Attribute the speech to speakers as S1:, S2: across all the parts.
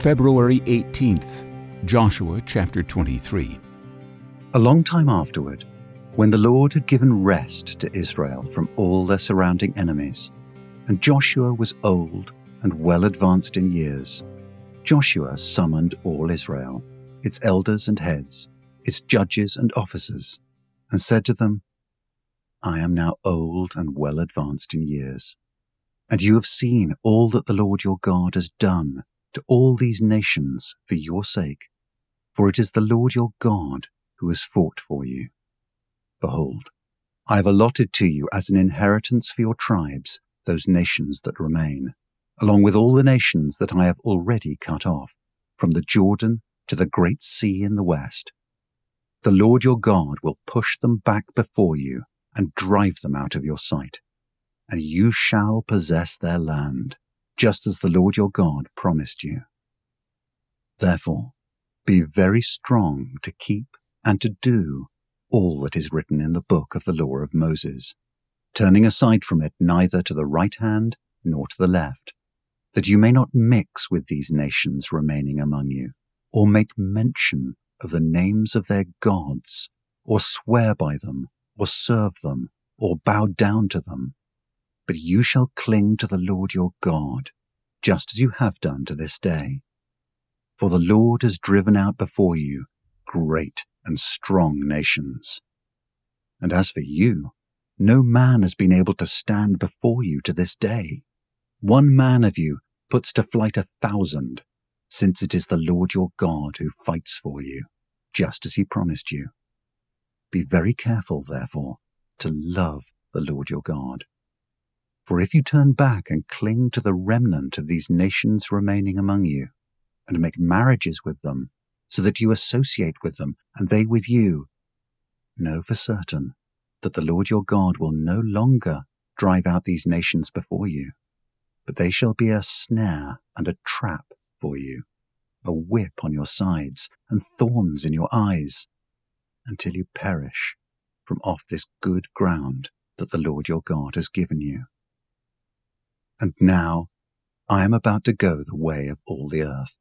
S1: February 18th, Joshua chapter 23.
S2: A long time afterward, when the Lord had given rest to Israel from all their surrounding enemies, and Joshua was old and well advanced in years, Joshua summoned all Israel, its elders and heads, its judges and officers, and said to them, I am now old and well advanced in years, and you have seen all that the Lord your God has done to all these nations for your sake, for it is the Lord your God who has fought for you. Behold, I have allotted to you as an inheritance for your tribes those nations that remain, along with all the nations that I have already cut off, from the Jordan to the great sea in the west. The Lord your God will push them back before you and drive them out of your sight, and you shall possess their land, just as the Lord your God promised you. Therefore, be very strong to keep and to do all that is written in the book of the law of Moses, turning aside from it neither to the right hand nor to the left, that you may not mix with these nations remaining among you, or make mention of the names of their gods, or swear by them, or serve them, or bow down to them. But you shall cling to the Lord your God, just as you have done to this day. For the Lord has driven out before you great and strong nations. And as for you, no man has been able to stand before you to this day. One man of you puts to flight a thousand, since it is the Lord your God who fights for you, just as he promised you. Be very careful, therefore, to love the Lord your God. For if you turn back and cling to the remnant of these nations remaining among you, and make marriages with them, so that you associate with them and they with you. Know for certain that the Lord your God will no longer drive out these nations before you, but they shall be a snare and a trap for you, a whip on your sides and thorns in your eyes, until you perish from off this good ground that the Lord your God has given you. And now I am about to go the way of all the earth.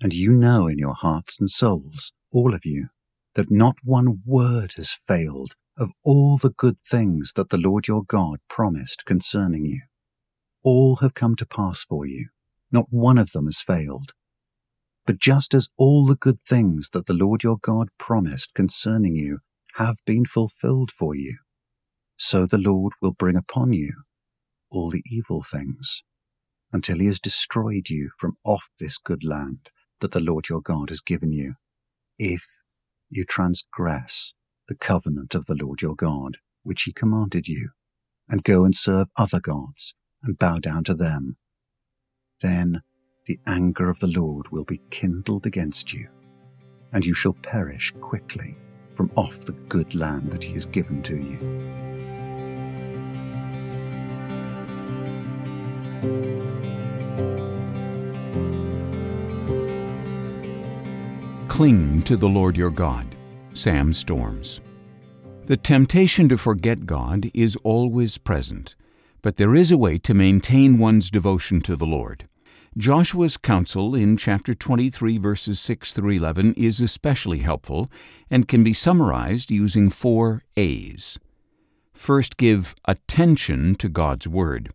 S2: And you know in your hearts and souls, all of you, that not one word has failed of all the good things that the Lord your God promised concerning you. All have come to pass for you. Not one of them has failed. But just as all the good things that the Lord your God promised concerning you have been fulfilled for you, so the Lord will bring upon you all the evil things until he has destroyed you from off this good land that the Lord your God has given you, if you transgress the covenant of the Lord your God, which he commanded you, and go and serve other gods and bow down to them. Then the anger of the Lord will be kindled against you, and you shall perish quickly from off the good land that he has given to you.
S1: Cling to the Lord your God. Sam Storms. The temptation to forget God is always present, but there is a way to maintain one's devotion to the Lord. Joshua's counsel in chapter 23, verses 6 through 11, is especially helpful and can be summarized using four A's. First, give attention to God's Word.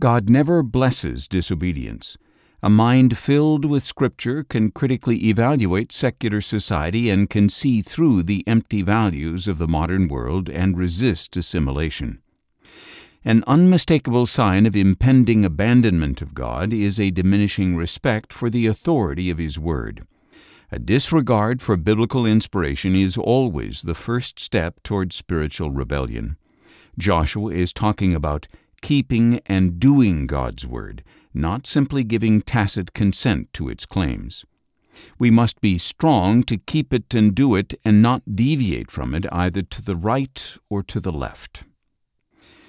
S1: God never blesses disobedience. A mind filled with Scripture can critically evaluate secular society and can see through the empty values of the modern world and resist assimilation. An unmistakable sign of impending abandonment of God is a diminishing respect for the authority of His Word. A disregard for biblical inspiration is always the first step toward spiritual rebellion. Joshua is talking about keeping and doing God's Word not simply giving tacit consent to its claims. We must be strong to keep it and do it and not deviate from it either to the right or to the left.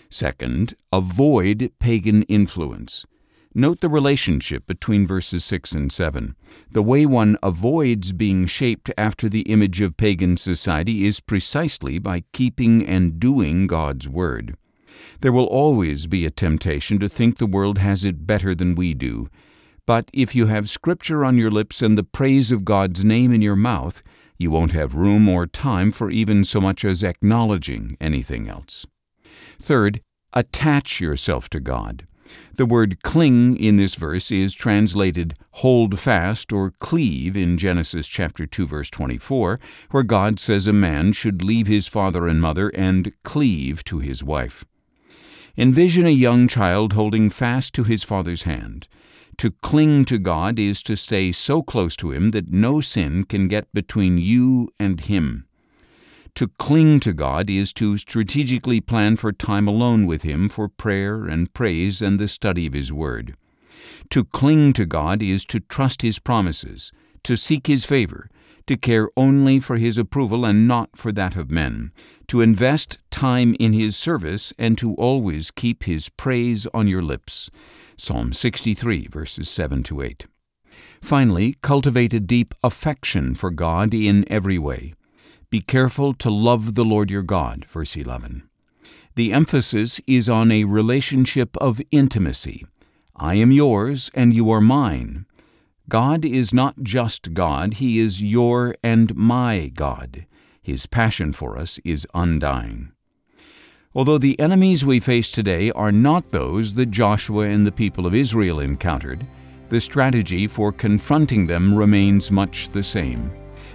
S1: Second, avoid pagan influence. Note the relationship between verses 6 and 7. The way one avoids being shaped after the image of pagan society is precisely by keeping and doing God's Word. There will always be a temptation to think the world has it better than we do. But if you have Scripture on your lips and the praise of God's name in your mouth, you won't have room or time for even so much as acknowledging anything else. Third, attach yourself to God. The word cling in this verse is translated hold fast or cleave in Genesis chapter 2 verse 24, where God says a man should leave his father and mother and cleave to his wife. Envision a young child holding fast to his father's hand. To cling to God is to stay so close to Him that no sin can get between you and Him. To cling to God is to strategically plan for time alone with Him for prayer and praise and the study of His Word. To cling to God is to trust His promises, to seek His favor, to care only for His approval and not for that of men, to invest time in His service, and to always keep His praise on your lips. Psalm 63, verses 7 to 8. Finally, cultivate a deep affection for God in every way. Be careful to love the Lord your God, verse 11. The emphasis is on a relationship of intimacy. I am yours and you are mine. God is not just God, He is your and my God. His passion for us is undying. Although the enemies we face today are not those that Joshua and the people of Israel encountered, the strategy for confronting them remains much the same.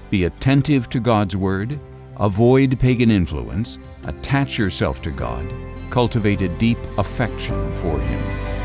S1: Be attentive to God's Word, avoid pagan influence, attach yourself to God, cultivate a deep affection for Him.